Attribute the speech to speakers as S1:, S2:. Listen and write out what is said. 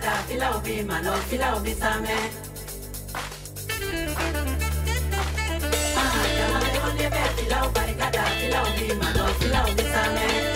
S1: dada fila obi manọ fila obi samẹ. Aha jama ni wọn débẹ̀ fila obi barikada fila obi manọ fila obi samẹ.